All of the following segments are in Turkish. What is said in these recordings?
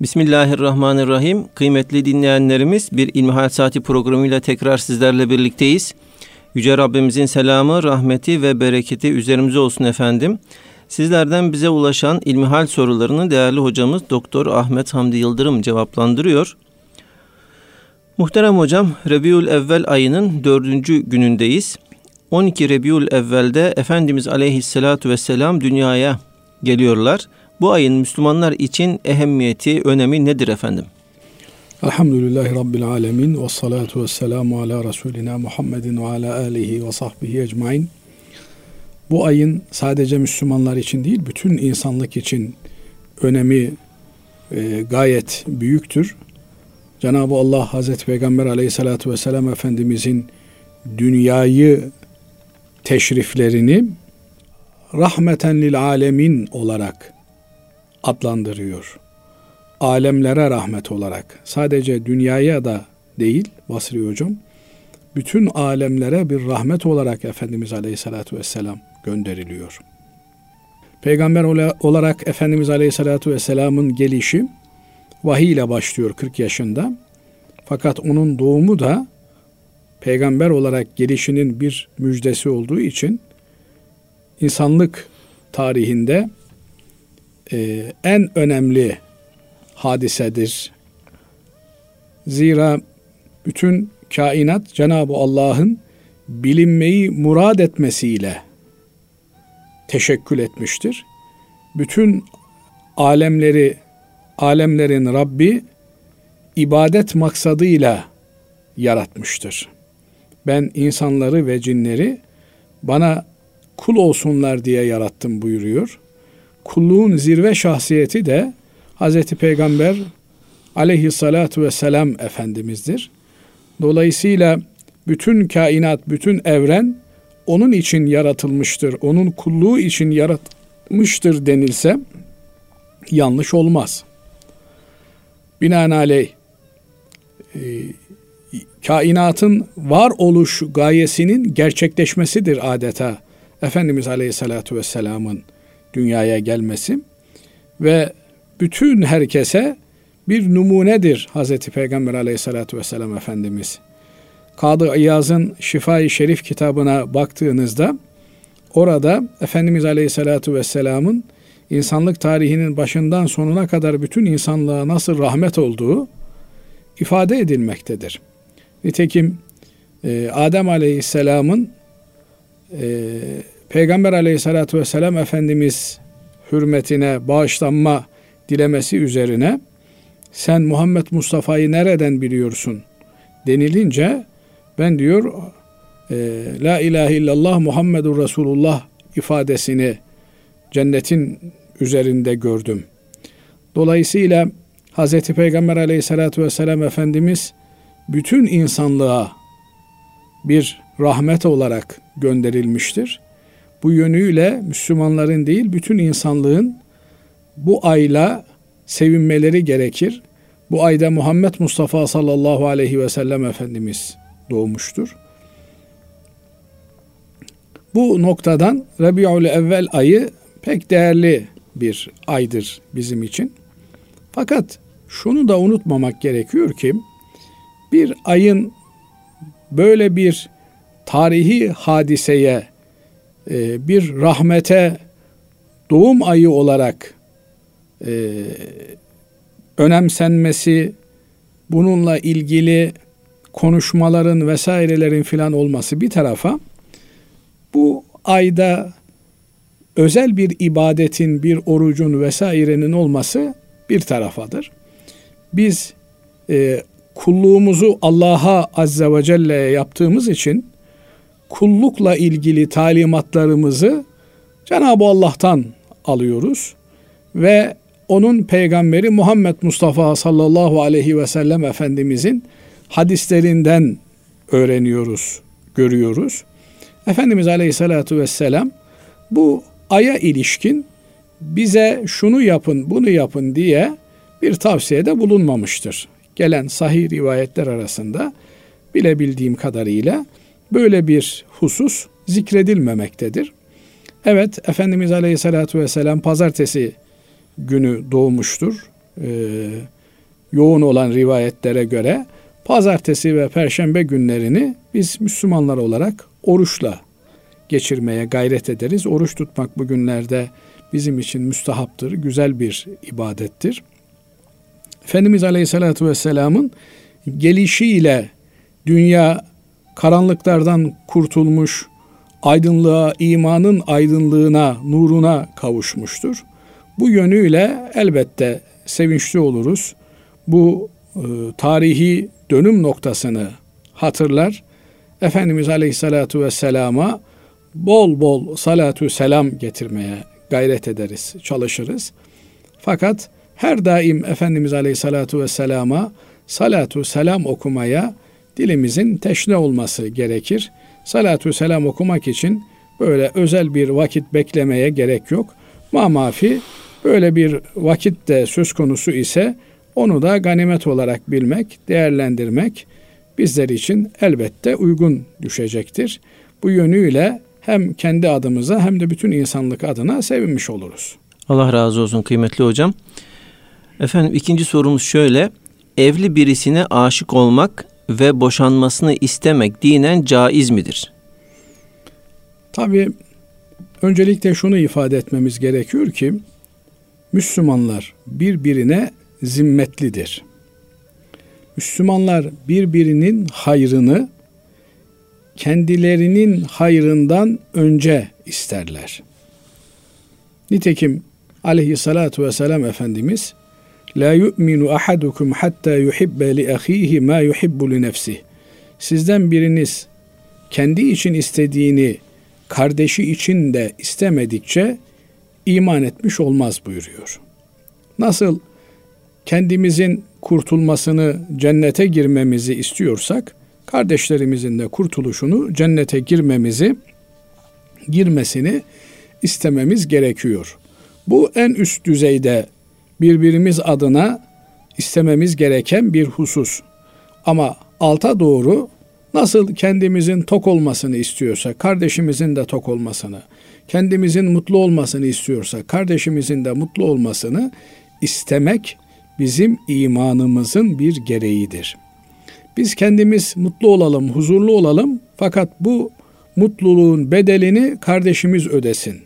Bismillahirrahmanirrahim. Kıymetli dinleyenlerimiz bir İlmihal Saati programıyla tekrar sizlerle birlikteyiz. Yüce Rabbimizin selamı, rahmeti ve bereketi üzerimize olsun efendim. Sizlerden bize ulaşan ilmihal sorularını değerli hocamız Doktor Ahmet Hamdi Yıldırım cevaplandırıyor. Muhterem hocam, Rebiül Evvel ayının dördüncü günündeyiz. 12 Rebiül Evvel'de Efendimiz Aleyhisselatü Vesselam dünyaya geliyorlar. Bu ayın Müslümanlar için ehemmiyeti, önemi nedir efendim? Elhamdülillahi Rabbil Alemin ve salatu ve selamu ala Resulina Muhammedin ve ala alihi ve sahbihi ecmain. Bu ayın sadece Müslümanlar için değil, bütün insanlık için önemi e, gayet büyüktür. Cenab-ı Allah Hazreti Peygamber aleyhissalatu vesselam Efendimizin dünyayı teşriflerini rahmeten lil alemin olarak adlandırıyor. Alemlere rahmet olarak. Sadece dünyaya da değil Basri Hocam. Bütün alemlere bir rahmet olarak Efendimiz Aleyhisselatü Vesselam gönderiliyor. Peygamber olarak Efendimiz Aleyhisselatü Vesselam'ın gelişi vahiy ile başlıyor 40 yaşında. Fakat onun doğumu da peygamber olarak gelişinin bir müjdesi olduğu için insanlık tarihinde e, en önemli hadisedir. Zira bütün kainat Cenab-ı Allah'ın bilinmeyi murad etmesiyle teşekkül etmiştir. Bütün alemleri, alemlerin Rabbi ibadet maksadıyla yaratmıştır. Ben insanları ve cinleri bana kul olsunlar diye yarattım buyuruyor. Kulluğun zirve şahsiyeti de Hz. Peygamber aleyhissalatu vesselam Efendimiz'dir. Dolayısıyla bütün kainat, bütün evren onun için yaratılmıştır, onun kulluğu için yaratmıştır denilse yanlış olmaz. Binaenaleyh e, kainatın varoluş gayesinin gerçekleşmesidir adeta Efendimiz Aleyhisselatü Vesselam'ın dünyaya gelmesi ve bütün herkese bir numunedir Hazreti Peygamber Aleyhisselatü Vesselam Efendimiz. Kadı İyaz'ın Şifa-i Şerif kitabına baktığınızda orada Efendimiz Aleyhisselatü Vesselam'ın insanlık tarihinin başından sonuna kadar bütün insanlığa nasıl rahmet olduğu ifade edilmektedir. Nitekim e, Adem Aleyhisselam'ın e, Peygamber Aleyhisselatü Vesselam Efendimiz hürmetine bağışlanma dilemesi üzerine sen Muhammed Mustafa'yı nereden biliyorsun denilince ben diyor e, La ilahe illallah Muhammedur Resulullah ifadesini cennetin üzerinde gördüm. Dolayısıyla Hz. Peygamber aleyhissalatü vesselam Efendimiz bütün insanlığa bir rahmet olarak gönderilmiştir. Bu yönüyle Müslümanların değil bütün insanlığın bu ayla sevinmeleri gerekir. Bu ayda Muhammed Mustafa sallallahu aleyhi ve sellem Efendimiz doğmuştur. Bu noktadan Rabiul Evvel ayı pek değerli bir aydır bizim için. Fakat şunu da unutmamak gerekiyor ki bir ayın böyle bir tarihi hadiseye bir rahmete doğum ayı olarak e, önemsenmesi, bununla ilgili konuşmaların vesairelerin filan olması bir tarafa bu ayda özel bir ibadetin, bir orucun vesairenin olması bir tarafadır. Biz e, kulluğumuzu Allah'a azze ve celle'ye yaptığımız için kullukla ilgili talimatlarımızı Cenab-ı Allah'tan alıyoruz ve onun peygamberi Muhammed Mustafa sallallahu aleyhi ve sellem Efendimizin hadislerinden öğreniyoruz, görüyoruz. Efendimiz aleyhissalatu vesselam bu aya ilişkin bize şunu yapın, bunu yapın diye bir tavsiyede bulunmamıştır. Gelen sahih rivayetler arasında bilebildiğim kadarıyla böyle bir husus zikredilmemektedir. Evet, Efendimiz Aleyhisselatü Vesselam pazartesi günü doğmuştur. yoğun olan rivayetlere göre pazartesi ve perşembe günlerini biz Müslümanlar olarak oruçla geçirmeye gayret ederiz. Oruç tutmak bu günlerde bizim için müstahaptır, güzel bir ibadettir. Efendimiz Aleyhisselatü Vesselam'ın gelişiyle dünya karanlıklardan kurtulmuş, aydınlığa, imanın aydınlığına, nuruna kavuşmuştur. Bu yönüyle elbette sevinçli oluruz. Bu e, tarihi dönüm noktasını hatırlar. Efendimiz Aleyhisselatü Vesselam'a bol bol salatu selam getirmeye gayret ederiz, çalışırız. Fakat her daim Efendimiz Aleyhisselatü Vesselam'a salatu selam okumaya dilimizin teşne olması gerekir. Salatu selam okumak için böyle özel bir vakit beklemeye gerek yok. Mamafi böyle bir vakit de söz konusu ise onu da ganimet olarak bilmek, değerlendirmek bizler için elbette uygun düşecektir. Bu yönüyle hem kendi adımıza hem de bütün insanlık adına sevinmiş oluruz. Allah razı olsun kıymetli hocam. Efendim ikinci sorumuz şöyle. Evli birisine aşık olmak ve boşanmasını istemek dinen caiz midir? Tabi öncelikle şunu ifade etmemiz gerekiyor ki Müslümanlar birbirine zimmetlidir. Müslümanlar birbirinin hayrını kendilerinin hayrından önce isterler. Nitekim aleyhissalatu vesselam Efendimiz La yu'minu ahadukum hatta yuhibbe li ahihi ma yuhibbu li nefsi. Sizden biriniz kendi için istediğini kardeşi için de istemedikçe iman etmiş olmaz buyuruyor. Nasıl kendimizin kurtulmasını, cennete girmemizi istiyorsak, kardeşlerimizin de kurtuluşunu, cennete girmemizi, girmesini istememiz gerekiyor. Bu en üst düzeyde birbirimiz adına istememiz gereken bir husus. Ama alta doğru nasıl kendimizin tok olmasını istiyorsa, kardeşimizin de tok olmasını, kendimizin mutlu olmasını istiyorsa, kardeşimizin de mutlu olmasını istemek bizim imanımızın bir gereğidir. Biz kendimiz mutlu olalım, huzurlu olalım fakat bu mutluluğun bedelini kardeşimiz ödesin.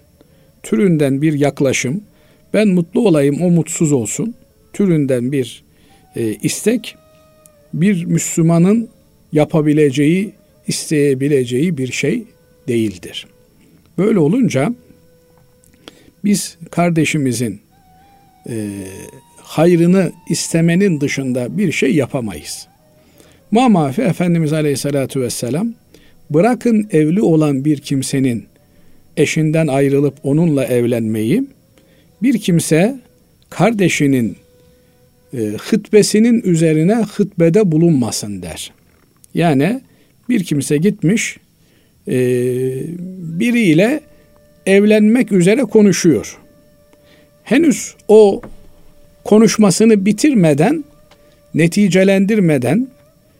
Türünden bir yaklaşım, ben mutlu olayım o mutsuz olsun türünden bir e, istek bir Müslümanın yapabileceği, isteyebileceği bir şey değildir. Böyle olunca biz kardeşimizin e, hayrını istemenin dışında bir şey yapamayız. Mamafi Efendimiz Aleyhisselatü Vesselam bırakın evli olan bir kimsenin eşinden ayrılıp onunla evlenmeyi bir kimse kardeşinin e, hıtbesinin üzerine hıtbede bulunmasın der. Yani bir kimse gitmiş e, biriyle evlenmek üzere konuşuyor. Henüz o konuşmasını bitirmeden, neticelendirmeden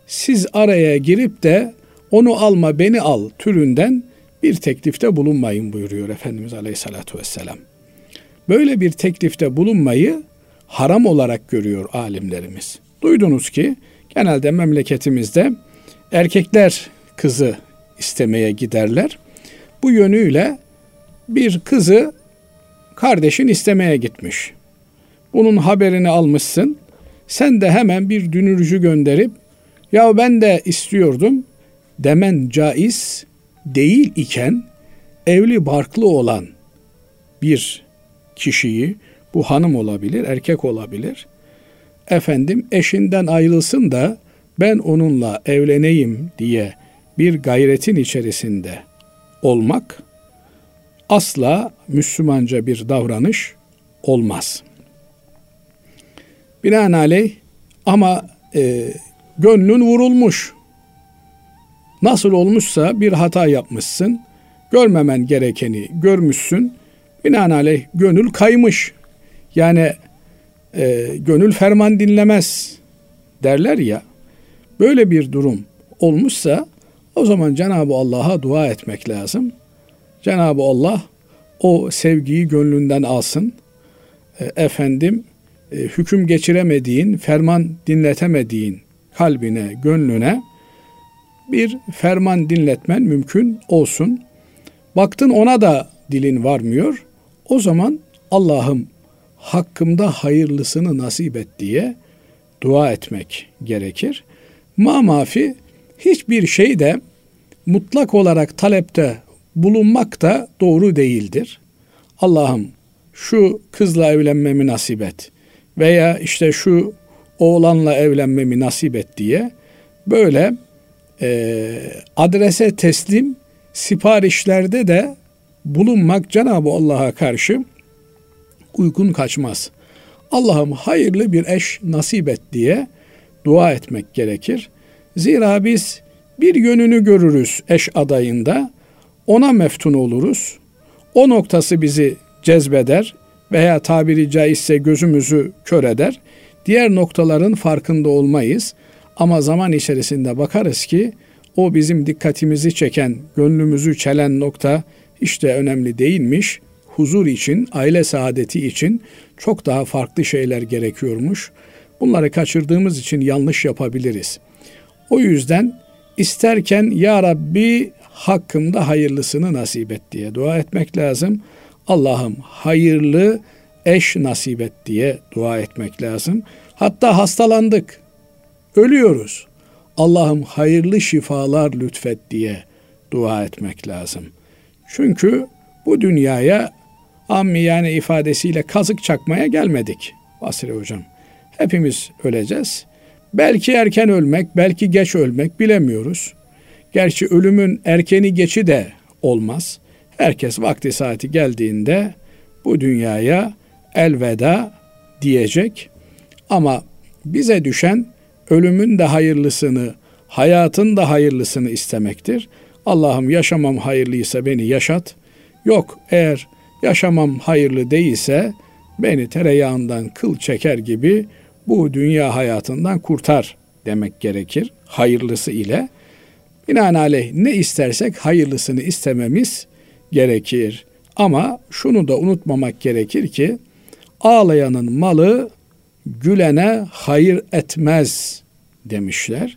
siz araya girip de onu alma beni al türünden bir teklifte bulunmayın buyuruyor Efendimiz Aleyhisselatü Vesselam. Böyle bir teklifte bulunmayı haram olarak görüyor alimlerimiz. Duydunuz ki genelde memleketimizde erkekler kızı istemeye giderler. Bu yönüyle bir kızı kardeşin istemeye gitmiş. Bunun haberini almışsın. Sen de hemen bir dünürcü gönderip ya ben de istiyordum demen caiz değil iken evli barklı olan bir kişiyi bu hanım olabilir, erkek olabilir. Efendim eşinden ayrılsın da ben onunla evleneyim diye bir gayretin içerisinde olmak asla Müslümanca bir davranış olmaz. Binaenaleyh ama e, gönlün vurulmuş. Nasıl olmuşsa bir hata yapmışsın. Görmemen gerekeni görmüşsün. Binaenaleyh gönül kaymış. Yani e, gönül ferman dinlemez derler ya. Böyle bir durum olmuşsa o zaman Cenab-ı Allah'a dua etmek lazım. Cenab-ı Allah o sevgiyi gönlünden alsın. E, efendim e, hüküm geçiremediğin, ferman dinletemediğin kalbine, gönlüne bir ferman dinletmen mümkün olsun. Baktın ona da dilin varmıyor. O zaman Allah'ım hakkımda hayırlısını nasip et diye dua etmek gerekir. Ma mafi hiçbir şey de mutlak olarak talepte bulunmak da doğru değildir. Allah'ım şu kızla evlenmemi nasip et veya işte şu oğlanla evlenmemi nasip et diye böyle e, adrese teslim siparişlerde de bulunmak Cenab-ı Allah'a karşı uykun kaçmaz. Allah'ım hayırlı bir eş nasip et diye dua etmek gerekir. Zira biz bir yönünü görürüz eş adayında, ona meftun oluruz. O noktası bizi cezbeder veya tabiri caizse gözümüzü kör eder. Diğer noktaların farkında olmayız. Ama zaman içerisinde bakarız ki o bizim dikkatimizi çeken, gönlümüzü çelen nokta de önemli değilmiş. Huzur için, aile saadeti için çok daha farklı şeyler gerekiyormuş. Bunları kaçırdığımız için yanlış yapabiliriz. O yüzden isterken Ya Rabbi hakkımda hayırlısını nasip et diye dua etmek lazım. Allah'ım hayırlı eş nasip et diye dua etmek lazım. Hatta hastalandık, ölüyoruz. Allah'ım hayırlı şifalar lütfet diye dua etmek lazım. Çünkü bu dünyaya ammi yani ifadesiyle kazık çakmaya gelmedik Basri Hocam. Hepimiz öleceğiz. Belki erken ölmek, belki geç ölmek bilemiyoruz. Gerçi ölümün erkeni geçi de olmaz. Herkes vakti saati geldiğinde bu dünyaya elveda diyecek. Ama bize düşen ölümün de hayırlısını, hayatın da hayırlısını istemektir. Allah'ım yaşamam hayırlıysa beni yaşat. Yok eğer yaşamam hayırlı değilse beni tereyağından kıl çeker gibi bu dünya hayatından kurtar demek gerekir hayırlısı ile. Binaenaleyh ne istersek hayırlısını istememiz gerekir. Ama şunu da unutmamak gerekir ki ağlayanın malı gülene hayır etmez demişler.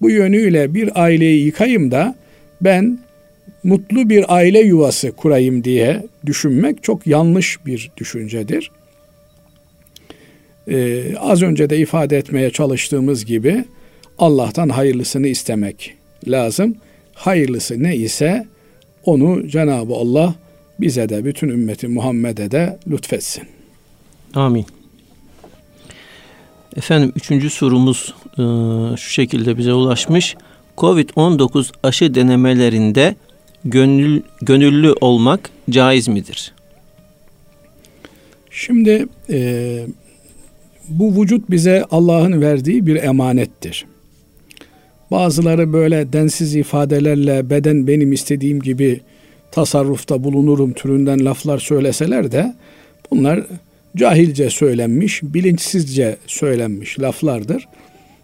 Bu yönüyle bir aileyi yıkayım da ben mutlu bir aile yuvası kurayım diye düşünmek çok yanlış bir düşüncedir. Ee, az önce de ifade etmeye çalıştığımız gibi Allah'tan hayırlısını istemek lazım. Hayırlısı ne ise onu Cenab-ı Allah bize de bütün ümmeti Muhammed'e de lütfetsin. Amin. Efendim üçüncü sorumuz e, şu şekilde bize ulaşmış. Covid-19 aşı denemelerinde gönül, gönüllü olmak caiz midir? Şimdi e, bu vücut bize Allah'ın verdiği bir emanettir. Bazıları böyle densiz ifadelerle beden benim istediğim gibi tasarrufta bulunurum türünden laflar söyleseler de bunlar cahilce söylenmiş, bilinçsizce söylenmiş laflardır.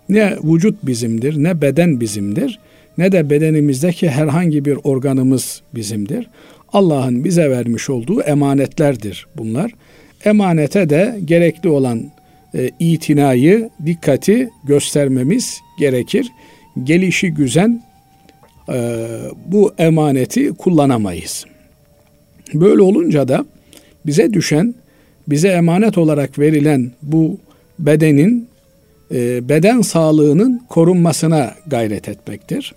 Ne vücut bizimdir, ne beden bizimdir, ne de bedenimizdeki herhangi bir organımız bizimdir. Allah'ın bize vermiş olduğu emanetlerdir bunlar. Emanete de gerekli olan e, itinayı, dikkati göstermemiz gerekir. Gelişi güzen e, bu emaneti kullanamayız. Böyle olunca da bize düşen, bize emanet olarak verilen bu bedenin, e, beden sağlığının korunmasına gayret etmektir.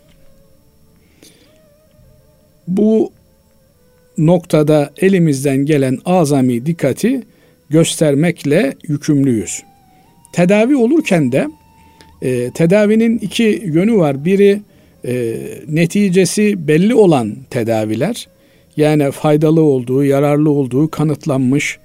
Bu noktada elimizden gelen azami dikkati göstermekle yükümlüyüz. Tedavi olurken de e, tedavinin iki yönü var. Biri e, neticesi belli olan tedaviler yani faydalı olduğu, yararlı olduğu kanıtlanmış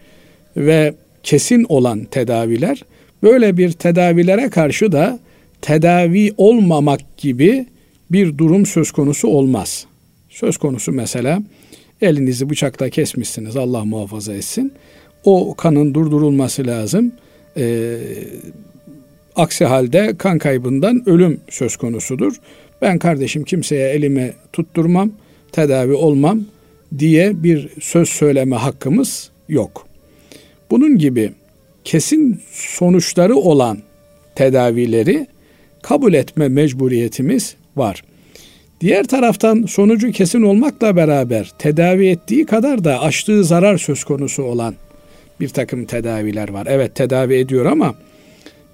ve kesin olan tedaviler böyle bir tedavilere karşı da tedavi olmamak gibi bir durum söz konusu olmaz. Söz konusu mesela elinizi bıçakla kesmişsiniz Allah muhafaza etsin. O kanın durdurulması lazım. Ee, aksi halde kan kaybından ölüm söz konusudur. Ben kardeşim kimseye elime tutturmam, tedavi olmam diye bir söz söyleme hakkımız yok. Bunun gibi kesin sonuçları olan tedavileri kabul etme mecburiyetimiz var. Diğer taraftan sonucu kesin olmakla beraber tedavi ettiği kadar da açtığı zarar söz konusu olan bir takım tedaviler var. Evet tedavi ediyor ama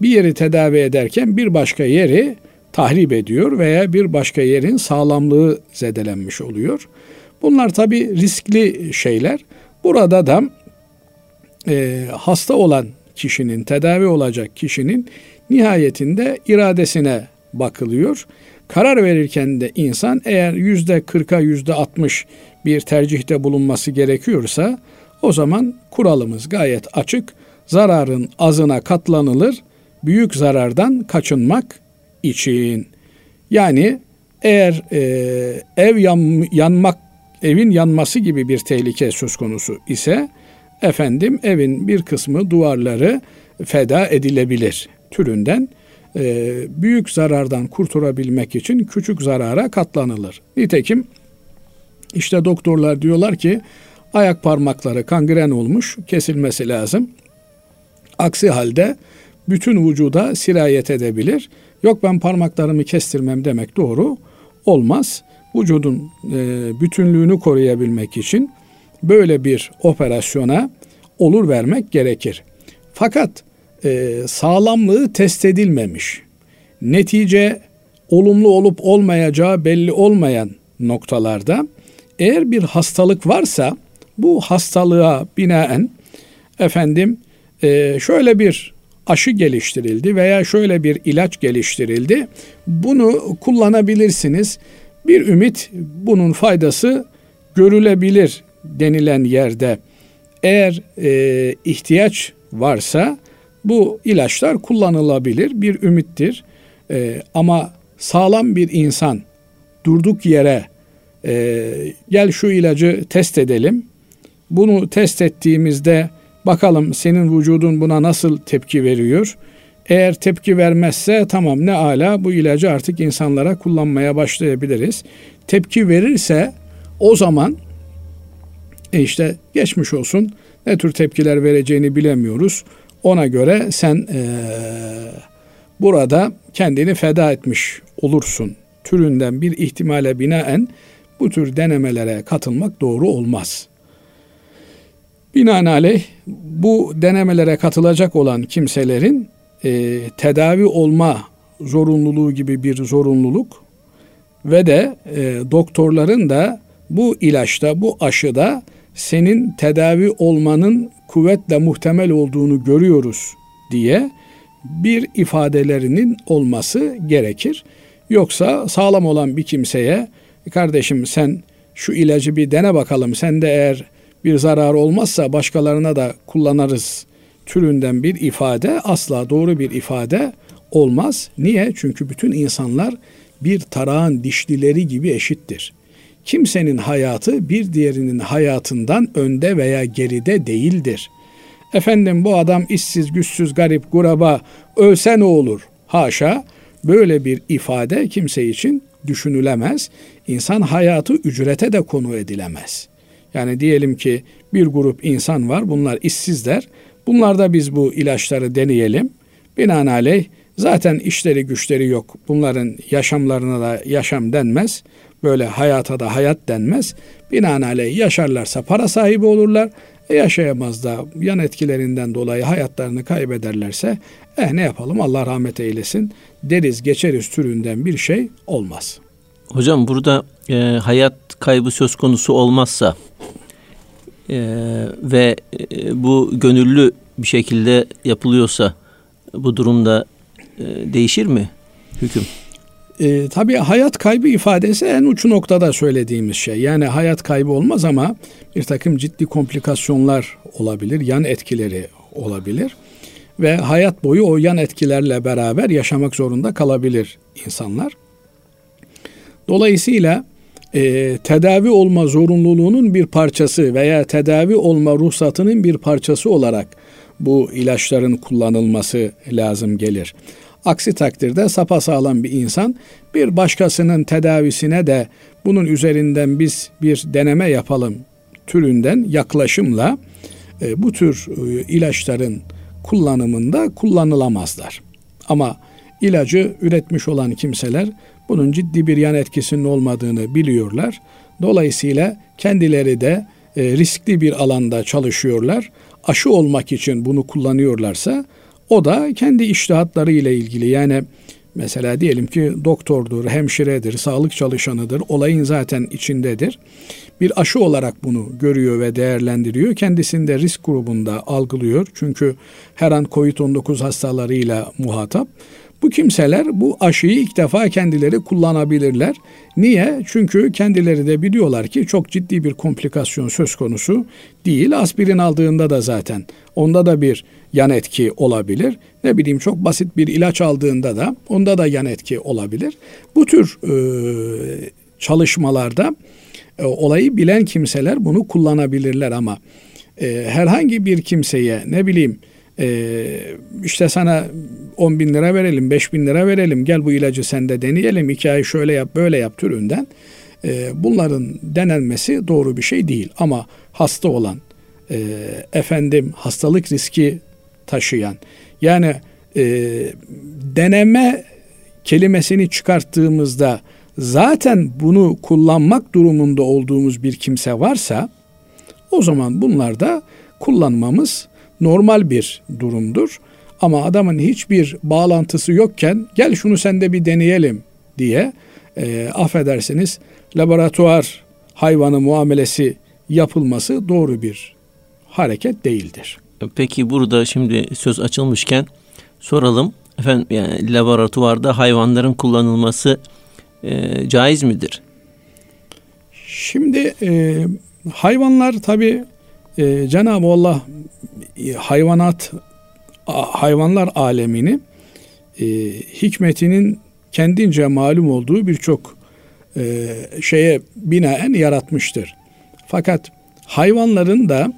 bir yeri tedavi ederken bir başka yeri tahrip ediyor veya bir başka yerin sağlamlığı zedelenmiş oluyor. Bunlar tabi riskli şeyler. Burada da e, hasta olan kişinin, tedavi olacak kişinin nihayetinde iradesine bakılıyor. Karar verirken de insan eğer yüzde kırka yüzde altmış bir tercihte bulunması gerekiyorsa o zaman kuralımız gayet açık. Zararın azına katlanılır, büyük zarardan kaçınmak için. Yani eğer e, ev yan, yanmak, evin yanması gibi bir tehlike söz konusu ise efendim evin bir kısmı duvarları feda edilebilir türünden e, büyük zarardan kurtulabilmek için küçük zarara katlanılır. Nitekim işte doktorlar diyorlar ki ayak parmakları kangren olmuş kesilmesi lazım. Aksi halde bütün vücuda sirayet edebilir. Yok ben parmaklarımı kestirmem demek doğru olmaz. Vücudun e, bütünlüğünü koruyabilmek için böyle bir operasyona olur vermek gerekir. Fakat e, sağlamlığı test edilmemiş. Netice olumlu olup olmayacağı belli olmayan noktalarda eğer bir hastalık varsa bu hastalığa binaen efendim e, şöyle bir aşı geliştirildi veya şöyle bir ilaç geliştirildi. Bunu kullanabilirsiniz. Bir ümit bunun faydası görülebilir denilen yerde eğer e, ihtiyaç varsa bu ilaçlar kullanılabilir bir ümittir. E, ama sağlam bir insan durduk yere e, gel şu ilacı test edelim. Bunu test ettiğimizde bakalım senin vücudun buna nasıl tepki veriyor. Eğer tepki vermezse tamam ne ala bu ilacı artık insanlara kullanmaya başlayabiliriz. Tepki verirse o zaman e işte geçmiş olsun ne tür tepkiler vereceğini bilemiyoruz. Ona göre sen e, burada kendini feda etmiş olursun türünden bir ihtimale binaen bu tür denemelere katılmak doğru olmaz. Binaenaleyh bu denemelere katılacak olan kimselerin e, tedavi olma zorunluluğu gibi bir zorunluluk ve de e, doktorların da bu ilaçta, bu aşıda senin tedavi olmanın kuvvetle muhtemel olduğunu görüyoruz diye bir ifadelerinin olması gerekir. Yoksa sağlam olan bir kimseye kardeşim sen şu ilacı bir dene bakalım sen de eğer bir zarar olmazsa başkalarına da kullanırız türünden bir ifade asla doğru bir ifade olmaz. Niye? Çünkü bütün insanlar bir tarağın dişlileri gibi eşittir. Kimsenin hayatı bir diğerinin hayatından önde veya geride değildir. Efendim bu adam işsiz, güçsüz, garip, kuraba ölse ne olur? Haşa böyle bir ifade kimse için düşünülemez. İnsan hayatı ücrete de konu edilemez. Yani diyelim ki bir grup insan var bunlar işsizler. Bunlarda biz bu ilaçları deneyelim. Binaenaleyh zaten işleri güçleri yok. Bunların yaşamlarına da yaşam denmez. Böyle hayata da hayat denmez. Binaenaleyh yaşarlarsa para sahibi olurlar. E yaşayamaz da yan etkilerinden dolayı hayatlarını kaybederlerse eh ne yapalım Allah rahmet eylesin deriz geçeriz türünden bir şey olmaz. Hocam burada e, hayat kaybı söz konusu olmazsa e, ve e, bu gönüllü bir şekilde yapılıyorsa bu durumda e, değişir mi hüküm? E, tabii hayat kaybı ifadesi en uç noktada söylediğimiz şey. Yani hayat kaybı olmaz ama bir takım ciddi komplikasyonlar olabilir, yan etkileri olabilir. Ve hayat boyu o yan etkilerle beraber yaşamak zorunda kalabilir insanlar. Dolayısıyla e, tedavi olma zorunluluğunun bir parçası veya tedavi olma ruhsatının bir parçası olarak bu ilaçların kullanılması lazım gelir. Aksi takdirde sapasağlam bir insan bir başkasının tedavisine de bunun üzerinden biz bir deneme yapalım türünden yaklaşımla e, bu tür e, ilaçların kullanımında kullanılamazlar. Ama ilacı üretmiş olan kimseler bunun ciddi bir yan etkisinin olmadığını biliyorlar. Dolayısıyla kendileri de e, riskli bir alanda çalışıyorlar. Aşı olmak için bunu kullanıyorlarsa o da kendi iştihatları ile ilgili yani mesela diyelim ki doktordur, hemşiredir, sağlık çalışanıdır, olayın zaten içindedir. Bir aşı olarak bunu görüyor ve değerlendiriyor. Kendisini de risk grubunda algılıyor. Çünkü her an COVID-19 hastalarıyla muhatap. Bu kimseler bu aşıyı ilk defa kendileri kullanabilirler. Niye? Çünkü kendileri de biliyorlar ki çok ciddi bir komplikasyon söz konusu değil. Aspirin aldığında da zaten onda da bir yan etki olabilir. Ne bileyim çok basit bir ilaç aldığında da onda da yan etki olabilir. Bu tür e, çalışmalarda e, olayı bilen kimseler bunu kullanabilirler ama e, herhangi bir kimseye ne bileyim e, işte sana 10 bin lira verelim, 5 bin lira verelim, gel bu ilacı sende deneyelim, iki ay şöyle yap, böyle yap türünden. E, bunların denenmesi doğru bir şey değil. Ama hasta olan, e, efendim hastalık riski taşıyan, yani e, deneme kelimesini çıkarttığımızda zaten bunu kullanmak durumunda olduğumuz bir kimse varsa o zaman bunlarda kullanmamız normal bir durumdur. Ama adamın hiçbir bağlantısı yokken gel şunu sende bir deneyelim diye e, affedersiniz laboratuvar hayvanı muamelesi yapılması doğru bir hareket değildir. Peki burada şimdi söz açılmışken soralım. Efendim yani laboratuvarda hayvanların kullanılması e, caiz midir? Şimdi e, hayvanlar tabi e, Cenab-ı Allah e, hayvanat hayvanlar alemini e, hikmetinin kendince malum olduğu birçok e, şeye binaen yaratmıştır. Fakat hayvanların da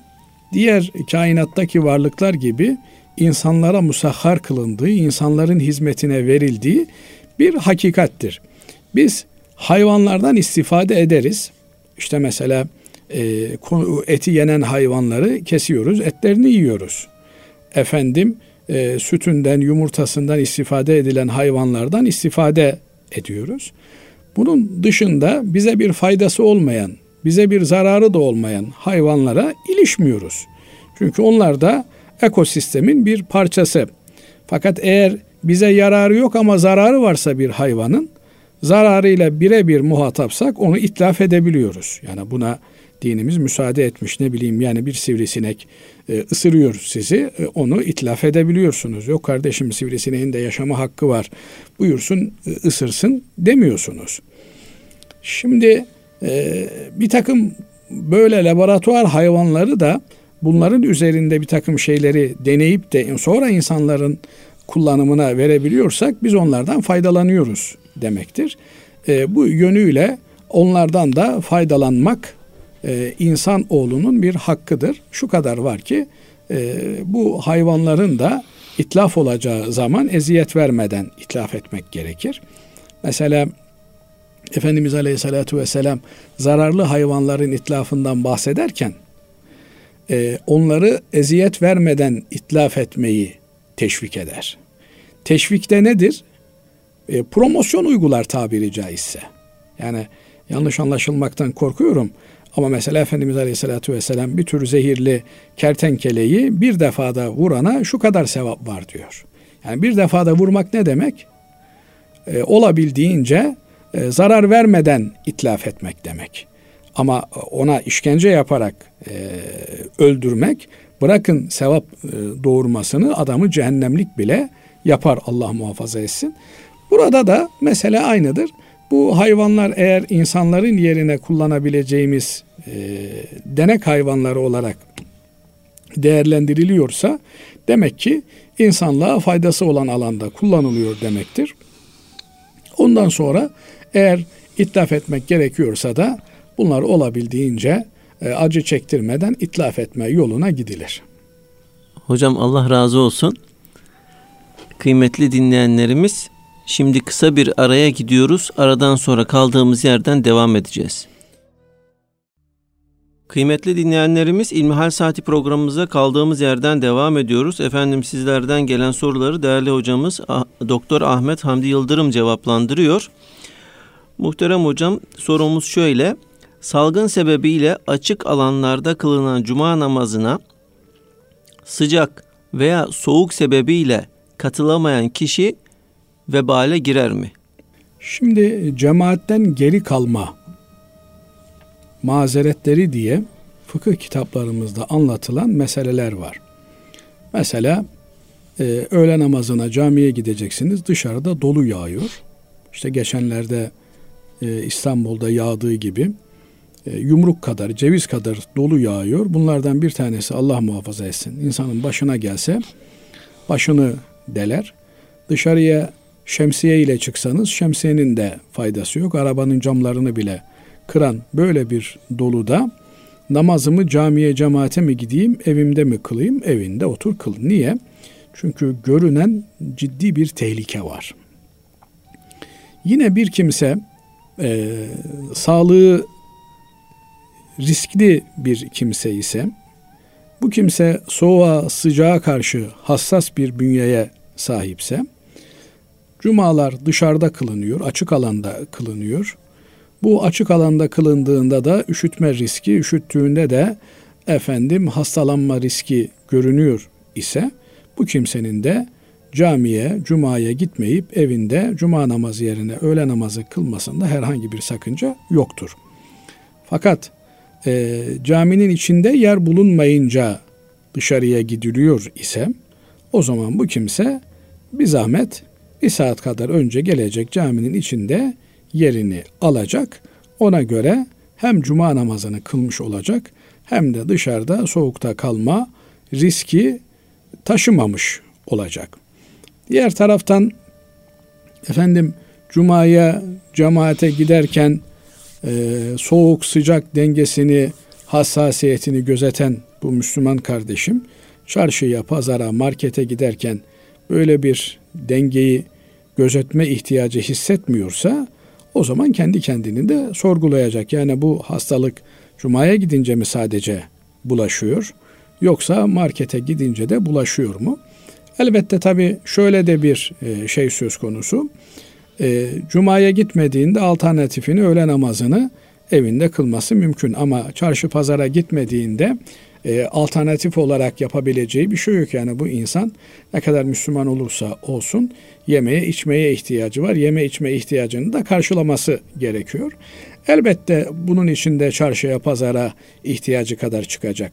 diğer kainattaki varlıklar gibi insanlara musahhar kılındığı, insanların hizmetine verildiği bir hakikattir. Biz hayvanlardan istifade ederiz. İşte mesela e, eti yenen hayvanları kesiyoruz, etlerini yiyoruz. Efendim e, sütünden, yumurtasından istifade edilen hayvanlardan istifade ediyoruz. Bunun dışında bize bir faydası olmayan, bize bir zararı da olmayan hayvanlara ilişmiyoruz. Çünkü onlar da ekosistemin bir parçası. Fakat eğer bize yararı yok ama zararı varsa bir hayvanın zararıyla birebir muhatapsak onu itlaf edebiliyoruz. Yani buna dinimiz müsaade etmiş ne bileyim yani bir sivrisinek e, ısırıyor sizi e, onu itlaf edebiliyorsunuz. Yok kardeşim sivrisineğin de yaşama hakkı var buyursun e, ısırsın demiyorsunuz. Şimdi e, bir takım böyle laboratuvar hayvanları da bunların üzerinde bir takım şeyleri deneyip de sonra insanların kullanımına verebiliyorsak biz onlardan faydalanıyoruz demektir. E, bu yönüyle onlardan da faydalanmak e, insan oğlunun bir hakkıdır. Şu kadar var ki e, bu hayvanların da itlaf olacağı zaman eziyet vermeden itlaf etmek gerekir. Mesela Efendimiz Aleyhisselatü Vesselam zararlı hayvanların itlafından bahsederken e, onları eziyet vermeden itlaf etmeyi teşvik eder. Teşvikte nedir? E, promosyon uygular tabiri caizse. Yani yanlış anlaşılmaktan korkuyorum. Ama mesela Efendimiz Aleyhisselatü Vesselam bir tür zehirli kertenkeleyi bir defada vurana şu kadar sevap var diyor. Yani bir defada vurmak ne demek? E, olabildiğince e, zarar vermeden itlaf etmek demek. Ama ona işkence yaparak e, öldürmek bırakın sevap e, doğurmasını adamı cehennemlik bile yapar Allah muhafaza etsin. Burada da mesele aynıdır. Bu hayvanlar eğer insanların yerine kullanabileceğimiz e, denek hayvanları olarak değerlendiriliyorsa demek ki insanlığa faydası olan alanda kullanılıyor demektir. Ondan sonra eğer itlaf etmek gerekiyorsa da bunlar olabildiğince e, acı çektirmeden itlaf etme yoluna gidilir. Hocam Allah razı olsun. Kıymetli dinleyenlerimiz Şimdi kısa bir araya gidiyoruz. Aradan sonra kaldığımız yerden devam edeceğiz. Kıymetli dinleyenlerimiz İlmihal Saati programımıza kaldığımız yerden devam ediyoruz. Efendim sizlerden gelen soruları değerli hocamız Doktor Ahmet Hamdi Yıldırım cevaplandırıyor. Muhterem hocam sorumuz şöyle. Salgın sebebiyle açık alanlarda kılınan cuma namazına sıcak veya soğuk sebebiyle katılamayan kişi vebale girer mi? Şimdi cemaatten geri kalma mazeretleri diye fıkıh kitaplarımızda anlatılan meseleler var. Mesela e, öğle namazına camiye gideceksiniz dışarıda dolu yağıyor. İşte geçenlerde e, İstanbul'da yağdığı gibi e, yumruk kadar, ceviz kadar dolu yağıyor. Bunlardan bir tanesi Allah muhafaza etsin. İnsanın başına gelse başını deler. Dışarıya şemsiye ile çıksanız şemsiyenin de faydası yok. Arabanın camlarını bile kıran böyle bir doluda namazımı camiye cemaate mi gideyim evimde mi kılayım evinde otur kıl. Niye? Çünkü görünen ciddi bir tehlike var. Yine bir kimse e, sağlığı riskli bir kimse ise bu kimse soğuğa sıcağa karşı hassas bir bünyeye sahipse cumalar dışarıda kılınıyor, açık alanda kılınıyor. Bu açık alanda kılındığında da üşütme riski, üşüttüğünde de efendim hastalanma riski görünüyor ise bu kimsenin de camiye, cumaya gitmeyip evinde cuma namazı yerine öğle namazı kılmasında herhangi bir sakınca yoktur. Fakat e, caminin içinde yer bulunmayınca dışarıya gidiliyor ise o zaman bu kimse bir zahmet bir saat kadar önce gelecek caminin içinde yerini alacak. Ona göre hem cuma namazını kılmış olacak hem de dışarıda soğukta kalma riski taşımamış olacak. Diğer taraftan efendim cumaya cemaate giderken e, soğuk sıcak dengesini hassasiyetini gözeten bu Müslüman kardeşim çarşıya, pazara, markete giderken böyle bir dengeyi gözetme ihtiyacı hissetmiyorsa o zaman kendi kendini de sorgulayacak. Yani bu hastalık cumaya gidince mi sadece bulaşıyor yoksa markete gidince de bulaşıyor mu? Elbette tabi şöyle de bir e, şey söz konusu. E, cumaya gitmediğinde alternatifini öğle namazını evinde kılması mümkün ama çarşı pazara gitmediğinde e, alternatif olarak yapabileceği bir şey yok. Yani bu insan ne kadar Müslüman olursa olsun yemeye içmeye ihtiyacı var. Yeme içme ihtiyacını da karşılaması gerekiyor. Elbette bunun içinde çarşıya pazara ihtiyacı kadar çıkacak.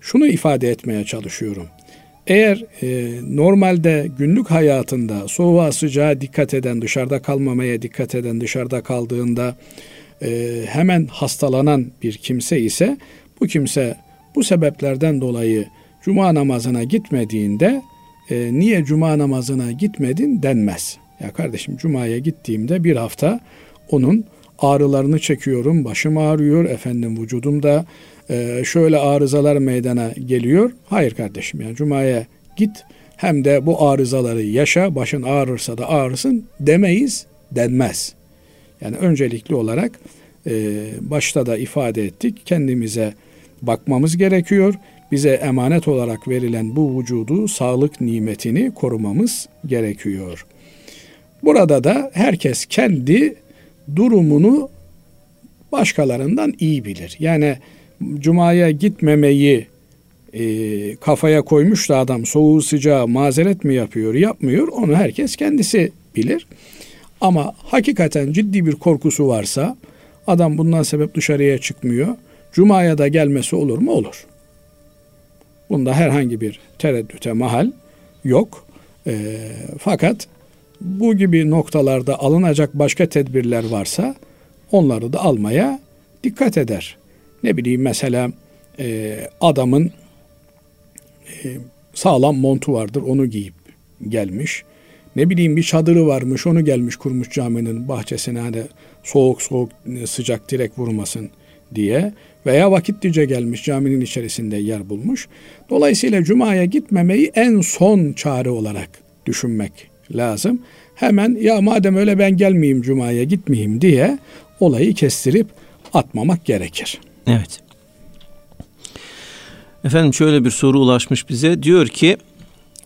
Şunu ifade etmeye çalışıyorum. Eğer e, normalde günlük hayatında soğuğa sıcağa dikkat eden, dışarıda kalmamaya dikkat eden, dışarıda kaldığında e, hemen hastalanan bir kimse ise bu kimse bu sebeplerden dolayı cuma namazına gitmediğinde e, niye cuma namazına gitmedin denmez. Ya kardeşim cumaya gittiğimde bir hafta onun ağrılarını çekiyorum, başım ağrıyor, efendim vücudumda e, şöyle arızalar meydana geliyor. Hayır kardeşim yani cumaya git hem de bu arızaları yaşa, başın ağrırsa da ağrısın demeyiz, denmez. Yani öncelikli olarak e, başta da ifade ettik kendimize bakmamız gerekiyor. Bize emanet olarak verilen bu vücudu, sağlık nimetini korumamız gerekiyor. Burada da herkes kendi durumunu başkalarından iyi bilir. Yani cumaya gitmemeyi e, kafaya koymuş da adam soğuğu sıcağı mazeret mi yapıyor yapmıyor onu herkes kendisi bilir. Ama hakikaten ciddi bir korkusu varsa adam bundan sebep dışarıya çıkmıyor. Cuma'ya da gelmesi olur mu? Olur. Bunda herhangi bir tereddüte mahal yok. E, fakat bu gibi noktalarda alınacak başka tedbirler varsa onları da almaya dikkat eder. Ne bileyim mesela e, adamın e, sağlam montu vardır onu giyip gelmiş. Ne bileyim bir çadırı varmış onu gelmiş kurmuş caminin bahçesine hani soğuk soğuk sıcak direkt vurmasın diye veya vakitlice gelmiş caminin içerisinde yer bulmuş. Dolayısıyla cumaya gitmemeyi en son çare olarak düşünmek lazım. Hemen ya madem öyle ben gelmeyeyim cumaya gitmeyeyim diye olayı kestirip atmamak gerekir. Evet. Efendim şöyle bir soru ulaşmış bize. Diyor ki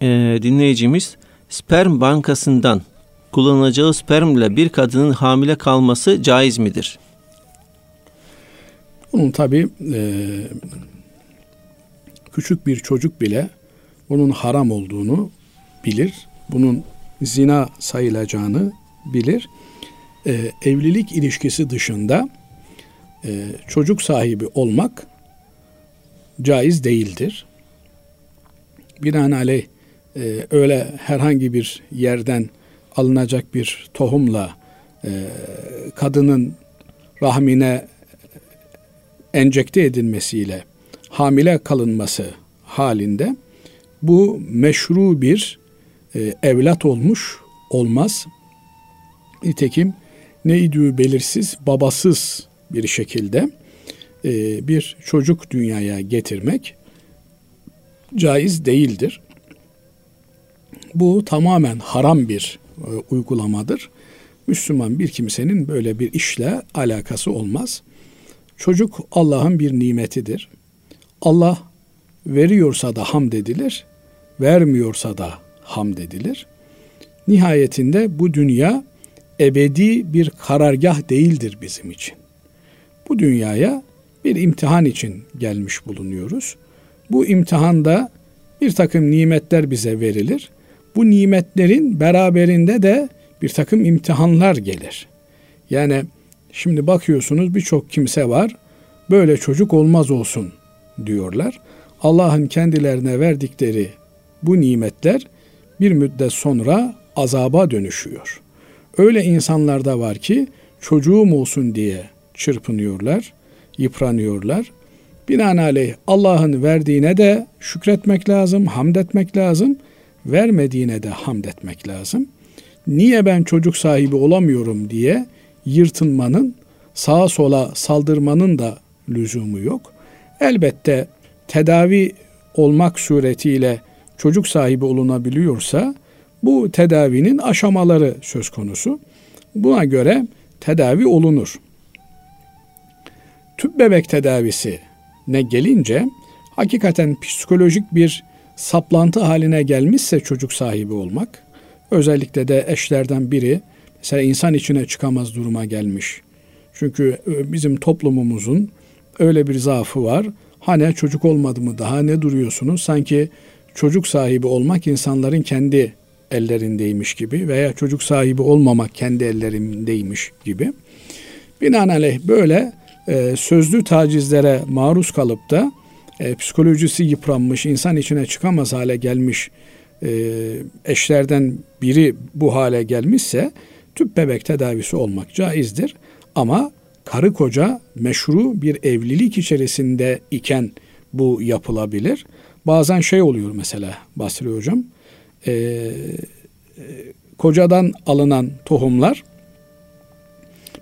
e, dinleyicimiz sperm bankasından kullanacağı spermle bir kadının hamile kalması caiz midir? Bunun tabi e, küçük bir çocuk bile bunun haram olduğunu bilir. Bunun zina sayılacağını bilir. E, evlilik ilişkisi dışında e, çocuk sahibi olmak caiz değildir. Binaenaleyh e, öyle herhangi bir yerden alınacak bir tohumla e, kadının rahmine enjekte edilmesiyle hamile kalınması halinde bu meşru bir e, evlat olmuş olmaz. Nitekim neydi belirsiz, babasız bir şekilde e, bir çocuk dünyaya getirmek caiz değildir. Bu tamamen haram bir e, uygulamadır. Müslüman bir kimsenin böyle bir işle alakası olmaz. Çocuk Allah'ın bir nimetidir. Allah veriyorsa da hamd edilir, vermiyorsa da hamd edilir. Nihayetinde bu dünya ebedi bir karargah değildir bizim için. Bu dünyaya bir imtihan için gelmiş bulunuyoruz. Bu imtihanda bir takım nimetler bize verilir. Bu nimetlerin beraberinde de bir takım imtihanlar gelir. Yani şimdi bakıyorsunuz birçok kimse var. Böyle çocuk olmaz olsun diyorlar. Allah'ın kendilerine verdikleri bu nimetler bir müddet sonra azaba dönüşüyor. Öyle insanlar da var ki çocuğum olsun diye çırpınıyorlar, yıpranıyorlar. Binaenaleyh Allah'ın verdiğine de şükretmek lazım, hamd etmek lazım. Vermediğine de hamd etmek lazım. Niye ben çocuk sahibi olamıyorum diye yırtınmanın, sağa sola saldırmanın da lüzumu yok. Elbette tedavi olmak suretiyle çocuk sahibi olunabiliyorsa bu tedavinin aşamaları söz konusu. Buna göre tedavi olunur. Tüp bebek tedavisi ne gelince hakikaten psikolojik bir saplantı haline gelmişse çocuk sahibi olmak, özellikle de eşlerden biri mesela insan içine çıkamaz duruma gelmiş. Çünkü e, bizim toplumumuzun öyle bir zaafı var. Hani çocuk olmadı mı daha ne duruyorsunuz? Sanki çocuk sahibi olmak insanların kendi ellerindeymiş gibi veya çocuk sahibi olmamak kendi ellerindeymiş gibi. Binaenaleyh böyle e, sözlü tacizlere maruz kalıp da e, psikolojisi yıpranmış, insan içine çıkamaz hale gelmiş e, eşlerden biri bu hale gelmişse tüp bebek tedavisi olmak caizdir. Ama karı koca meşru bir evlilik içerisinde iken bu yapılabilir. Bazen şey oluyor mesela Basri Hocam, e, e, kocadan alınan tohumlar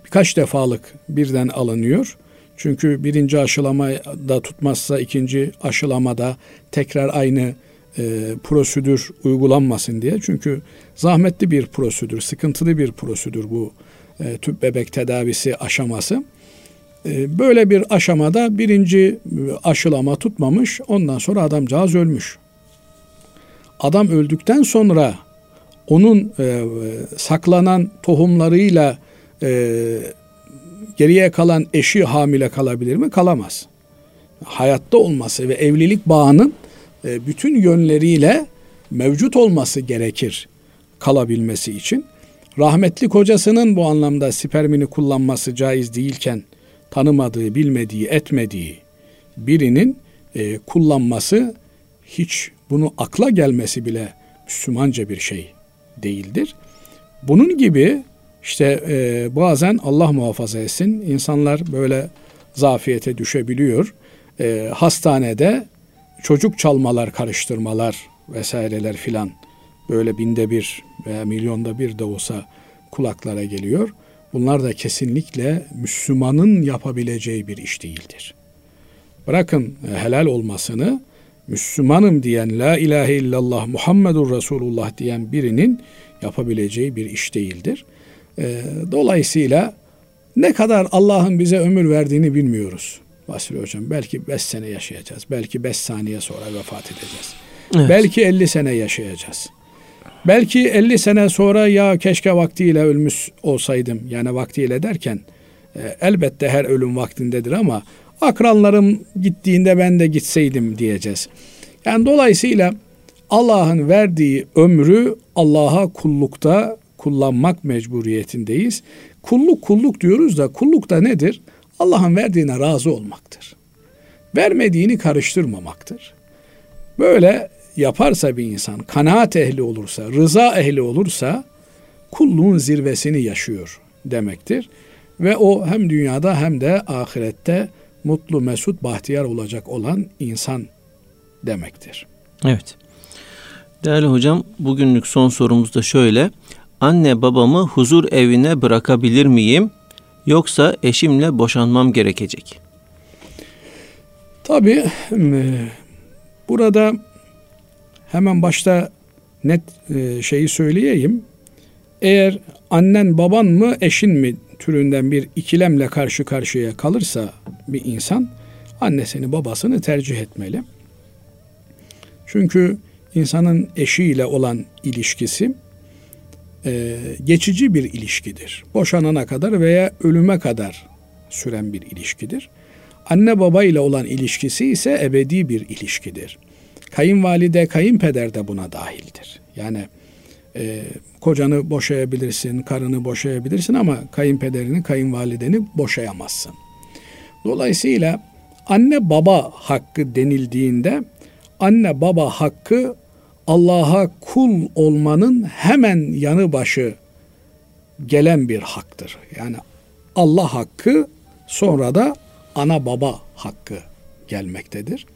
birkaç defalık birden alınıyor. Çünkü birinci aşılamada tutmazsa ikinci aşılamada tekrar aynı e, prosedür uygulanmasın diye. Çünkü zahmetli bir prosedür, sıkıntılı bir prosedür bu e, tüp bebek tedavisi aşaması. E, böyle bir aşamada birinci aşılama tutmamış, ondan sonra adamcağız ölmüş. Adam öldükten sonra onun e, saklanan tohumlarıyla e, geriye kalan eşi hamile kalabilir mi? Kalamaz. Hayatta olması ve evlilik bağının e, bütün yönleriyle mevcut olması gerekir kalabilmesi için. Rahmetli kocasının bu anlamda spermini kullanması caiz değilken tanımadığı, bilmediği, etmediği birinin e, kullanması hiç bunu akla gelmesi bile Müslümanca bir şey değildir. Bunun gibi işte e, bazen Allah muhafaza etsin insanlar böyle zafiyete düşebiliyor. E, hastanede çocuk çalmalar, karıştırmalar vesaireler filan böyle binde bir veya milyonda bir de olsa kulaklara geliyor. Bunlar da kesinlikle Müslümanın yapabileceği bir iş değildir. Bırakın e, helal olmasını Müslümanım diyen La ilahe illallah Muhammedur Resulullah diyen birinin yapabileceği bir iş değildir. E, dolayısıyla ne kadar Allah'ın bize ömür verdiğini bilmiyoruz. Basri Hocam belki 5 sene yaşayacağız. Belki 5 saniye sonra vefat edeceğiz. Evet. Belki 50 sene yaşayacağız. Belki 50 sene sonra ya keşke vaktiyle ölmüş olsaydım. Yani vaktiyle derken e, elbette her ölüm vaktindedir ama akranlarım gittiğinde ben de gitseydim diyeceğiz. Yani dolayısıyla Allah'ın verdiği ömrü Allah'a kullukta kullanmak mecburiyetindeyiz. Kulluk kulluk diyoruz da kulluk da nedir? Allah'ın verdiğine razı olmaktır. Vermediğini karıştırmamaktır. Böyle yaparsa bir insan, kanaat ehli olursa, rıza ehli olursa kulluğun zirvesini yaşıyor demektir. Ve o hem dünyada hem de ahirette mutlu, mesut, bahtiyar olacak olan insan demektir. Evet. Değerli hocam, bugünlük son sorumuz da şöyle. Anne babamı huzur evine bırakabilir miyim? Yoksa eşimle boşanmam gerekecek. Tabii burada hemen başta net e, şeyi söyleyeyim. Eğer annen baban mı eşin mi türünden bir ikilemle karşı karşıya kalırsa bir insan annesini babasını tercih etmeli. Çünkü insanın eşiyle olan ilişkisi e, geçici bir ilişkidir. Boşanana kadar veya ölüme kadar süren bir ilişkidir. Anne baba ile olan ilişkisi ise ebedi bir ilişkidir. Kayınvalide, kayınpeder de buna dahildir. Yani e, kocanı boşayabilirsin, karını boşayabilirsin ama kayınpederini, kayınvalideni boşayamazsın. Dolayısıyla anne baba hakkı denildiğinde anne baba hakkı Allah'a kul olmanın hemen yanı başı gelen bir haktır. Yani Allah hakkı sonra da ana baba hakkı gelmektedir.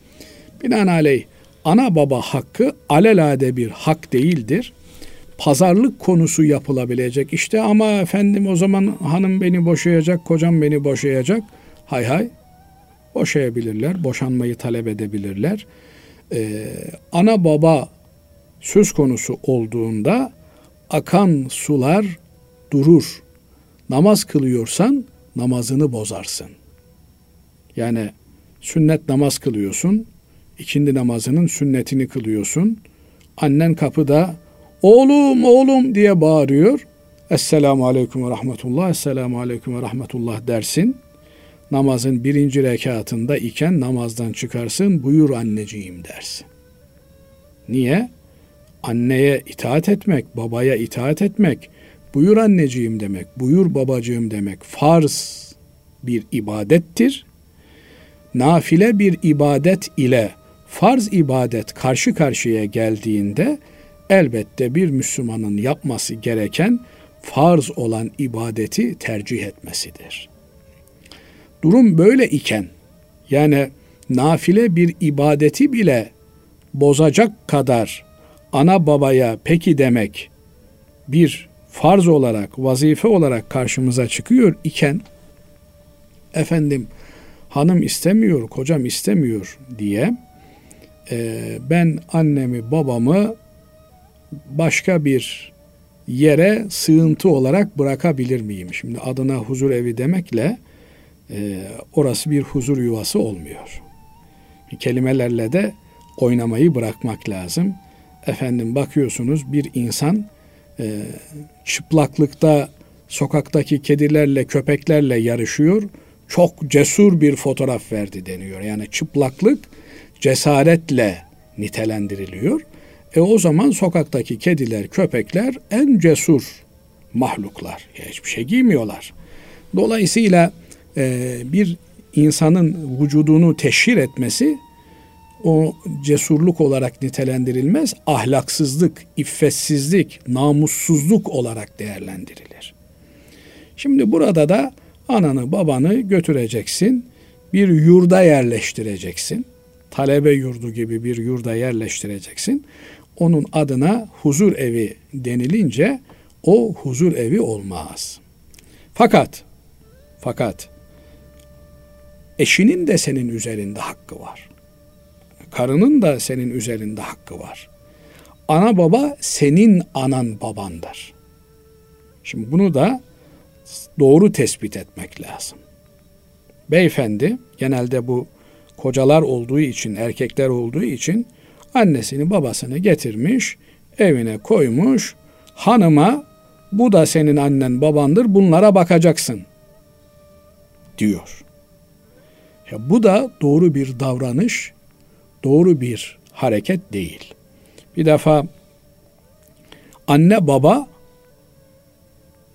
Binaenaleyh ana baba hakkı alelade bir hak değildir. Pazarlık konusu yapılabilecek işte ama efendim o zaman hanım beni boşayacak, kocam beni boşayacak. Hay hay boşayabilirler, boşanmayı talep edebilirler. Ee, ana baba söz konusu olduğunda akan sular durur. Namaz kılıyorsan namazını bozarsın. Yani sünnet namaz kılıyorsun, ikindi namazının sünnetini kılıyorsun. Annen kapıda oğlum oğlum diye bağırıyor. Esselamu aleyküm ve rahmetullah, esselamu aleyküm ve rahmetullah dersin. Namazın birinci rekatında iken namazdan çıkarsın, buyur anneciğim dersin. Niye? anneye itaat etmek, babaya itaat etmek, buyur anneciğim demek, buyur babacığım demek farz bir ibadettir. Nafile bir ibadet ile farz ibadet karşı karşıya geldiğinde elbette bir Müslümanın yapması gereken farz olan ibadeti tercih etmesidir. Durum böyle iken yani nafile bir ibadeti bile bozacak kadar ana babaya peki demek bir farz olarak, vazife olarak karşımıza çıkıyor iken efendim hanım istemiyor, kocam istemiyor diye e, ben annemi, babamı başka bir yere sığıntı olarak bırakabilir miyim? Şimdi adına huzur evi demekle e, orası bir huzur yuvası olmuyor. Kelimelerle de oynamayı bırakmak lazım efendim bakıyorsunuz bir insan e, çıplaklıkta sokaktaki kedilerle köpeklerle yarışıyor. Çok cesur bir fotoğraf verdi deniyor. Yani çıplaklık cesaretle nitelendiriliyor. E o zaman sokaktaki kediler, köpekler en cesur mahluklar. Hiçbir şey giymiyorlar. Dolayısıyla e, bir insanın vücudunu teşhir etmesi o cesurluk olarak nitelendirilmez, ahlaksızlık, iffetsizlik, namussuzluk olarak değerlendirilir. Şimdi burada da ananı babanı götüreceksin, bir yurda yerleştireceksin. Talebe yurdu gibi bir yurda yerleştireceksin. Onun adına huzur evi denilince o huzur evi olmaz. Fakat fakat eşinin de senin üzerinde hakkı var. Karının da senin üzerinde hakkı var. Ana baba senin anan babandır. Şimdi bunu da doğru tespit etmek lazım. beyefendi genelde bu kocalar olduğu için, erkekler olduğu için annesini babasını getirmiş, evine koymuş, hanıma bu da senin annen babandır bunlara bakacaksın diyor. Ya bu da doğru bir davranış, doğru bir hareket değil. Bir defa anne baba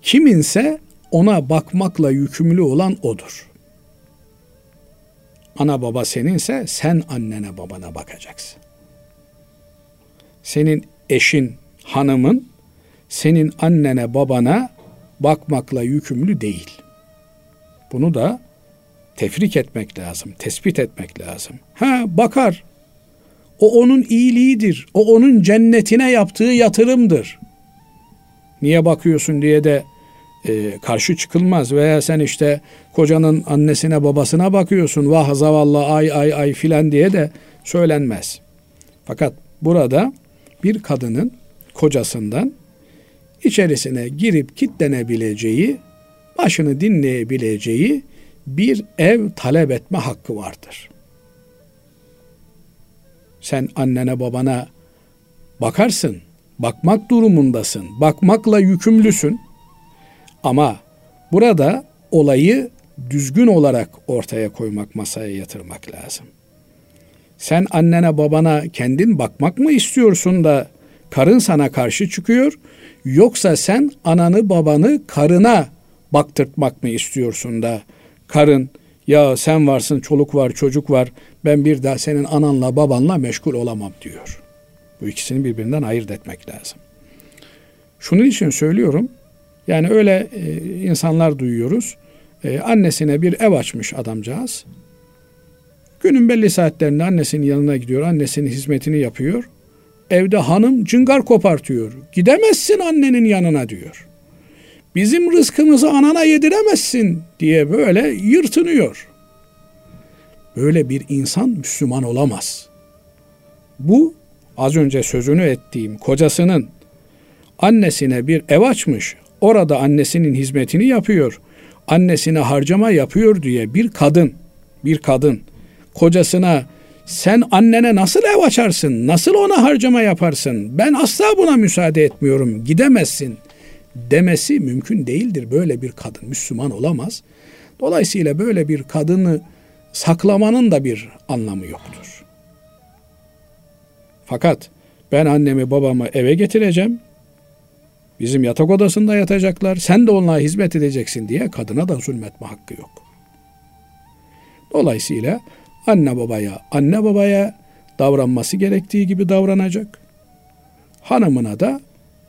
kiminse ona bakmakla yükümlü olan odur. Ana baba seninse sen annene babana bakacaksın. Senin eşin, hanımın senin annene babana bakmakla yükümlü değil. Bunu da tefrik etmek lazım, tespit etmek lazım. Ha bakar. O onun iyiliğidir. O onun cennetine yaptığı yatırımdır. Niye bakıyorsun diye de e, karşı çıkılmaz veya sen işte kocanın annesine babasına bakıyorsun vah zavallı ay ay ay filan diye de söylenmez. Fakat burada bir kadının kocasından içerisine girip kitlenebileceği, başını dinleyebileceği bir ev talep etme hakkı vardır. Sen annene babana bakarsın, bakmak durumundasın, bakmakla yükümlüsün. Ama burada olayı düzgün olarak ortaya koymak, masaya yatırmak lazım. Sen annene babana kendin bakmak mı istiyorsun da karın sana karşı çıkıyor yoksa sen ananı babanı karına baktırtmak mı istiyorsun da karın ya sen varsın çoluk var çocuk var ben bir daha senin ananla babanla meşgul olamam diyor. Bu ikisini birbirinden ayırt etmek lazım. Şunun için söylüyorum. Yani öyle e, insanlar duyuyoruz. E, annesine bir ev açmış adamcağız. Günün belli saatlerinde annesinin yanına gidiyor. Annesinin hizmetini yapıyor. Evde hanım cıngar kopartıyor. Gidemezsin annenin yanına diyor. Bizim rızkımızı anana yediremezsin diye böyle yırtınıyor. Böyle bir insan Müslüman olamaz. Bu az önce sözünü ettiğim kocasının annesine bir ev açmış. Orada annesinin hizmetini yapıyor. Annesine harcama yapıyor diye bir kadın, bir kadın kocasına sen annene nasıl ev açarsın? Nasıl ona harcama yaparsın? Ben asla buna müsaade etmiyorum. Gidemezsin demesi mümkün değildir. Böyle bir kadın Müslüman olamaz. Dolayısıyla böyle bir kadını saklamanın da bir anlamı yoktur. Fakat ben annemi babamı eve getireceğim. Bizim yatak odasında yatacaklar. Sen de onlara hizmet edeceksin diye kadına da zulmetme hakkı yok. Dolayısıyla anne babaya, anne babaya davranması gerektiği gibi davranacak. Hanımına da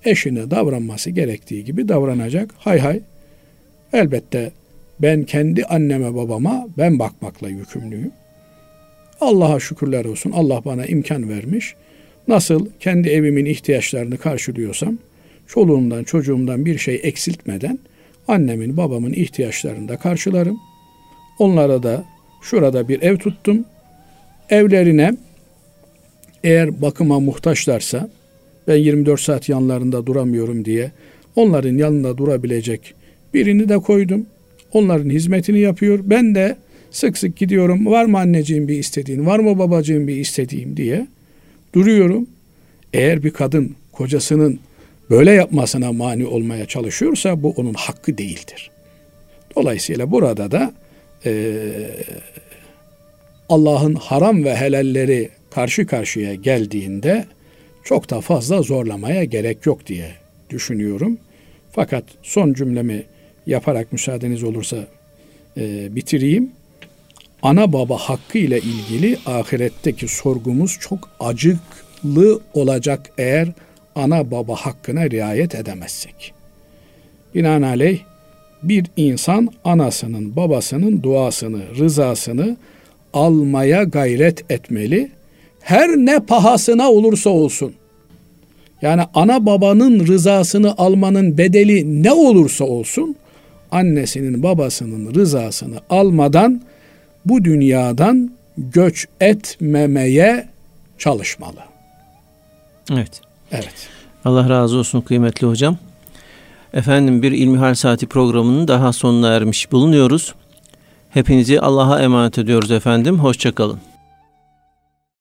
eşine davranması gerektiği gibi davranacak. Hay hay. Elbette ben kendi anneme babama ben bakmakla yükümlüyüm. Allah'a şükürler olsun. Allah bana imkan vermiş. Nasıl kendi evimin ihtiyaçlarını karşılıyorsam, çoluğumdan çocuğumdan bir şey eksiltmeden annemin babamın ihtiyaçlarını da karşılarım. Onlara da şurada bir ev tuttum. Evlerine eğer bakıma muhtaçlarsa ben 24 saat yanlarında duramıyorum diye onların yanında durabilecek birini de koydum. Onların hizmetini yapıyor. Ben de sık sık gidiyorum. Var mı anneciğim bir istediğin, var mı babacığım bir istediğim diye duruyorum. Eğer bir kadın kocasının böyle yapmasına mani olmaya çalışıyorsa bu onun hakkı değildir. Dolayısıyla burada da e, Allah'ın haram ve helalleri karşı karşıya geldiğinde çok da fazla zorlamaya gerek yok diye düşünüyorum. Fakat son cümlemi yaparak müsaadeniz olursa e, bitireyim. Ana baba hakkı ile ilgili ahiretteki sorgumuz çok acıklı olacak eğer ana baba hakkına riayet edemezsek. Binaenaleyh bir insan anasının babasının duasını, rızasını almaya gayret etmeli her ne pahasına olursa olsun. Yani ana babanın rızasını almanın bedeli ne olursa olsun annesinin babasının rızasını almadan bu dünyadan göç etmemeye çalışmalı. Evet. Evet. Allah razı olsun kıymetli hocam. Efendim bir İlmihal Saati programının daha sonuna ermiş bulunuyoruz. Hepinizi Allah'a emanet ediyoruz efendim. Hoşçakalın.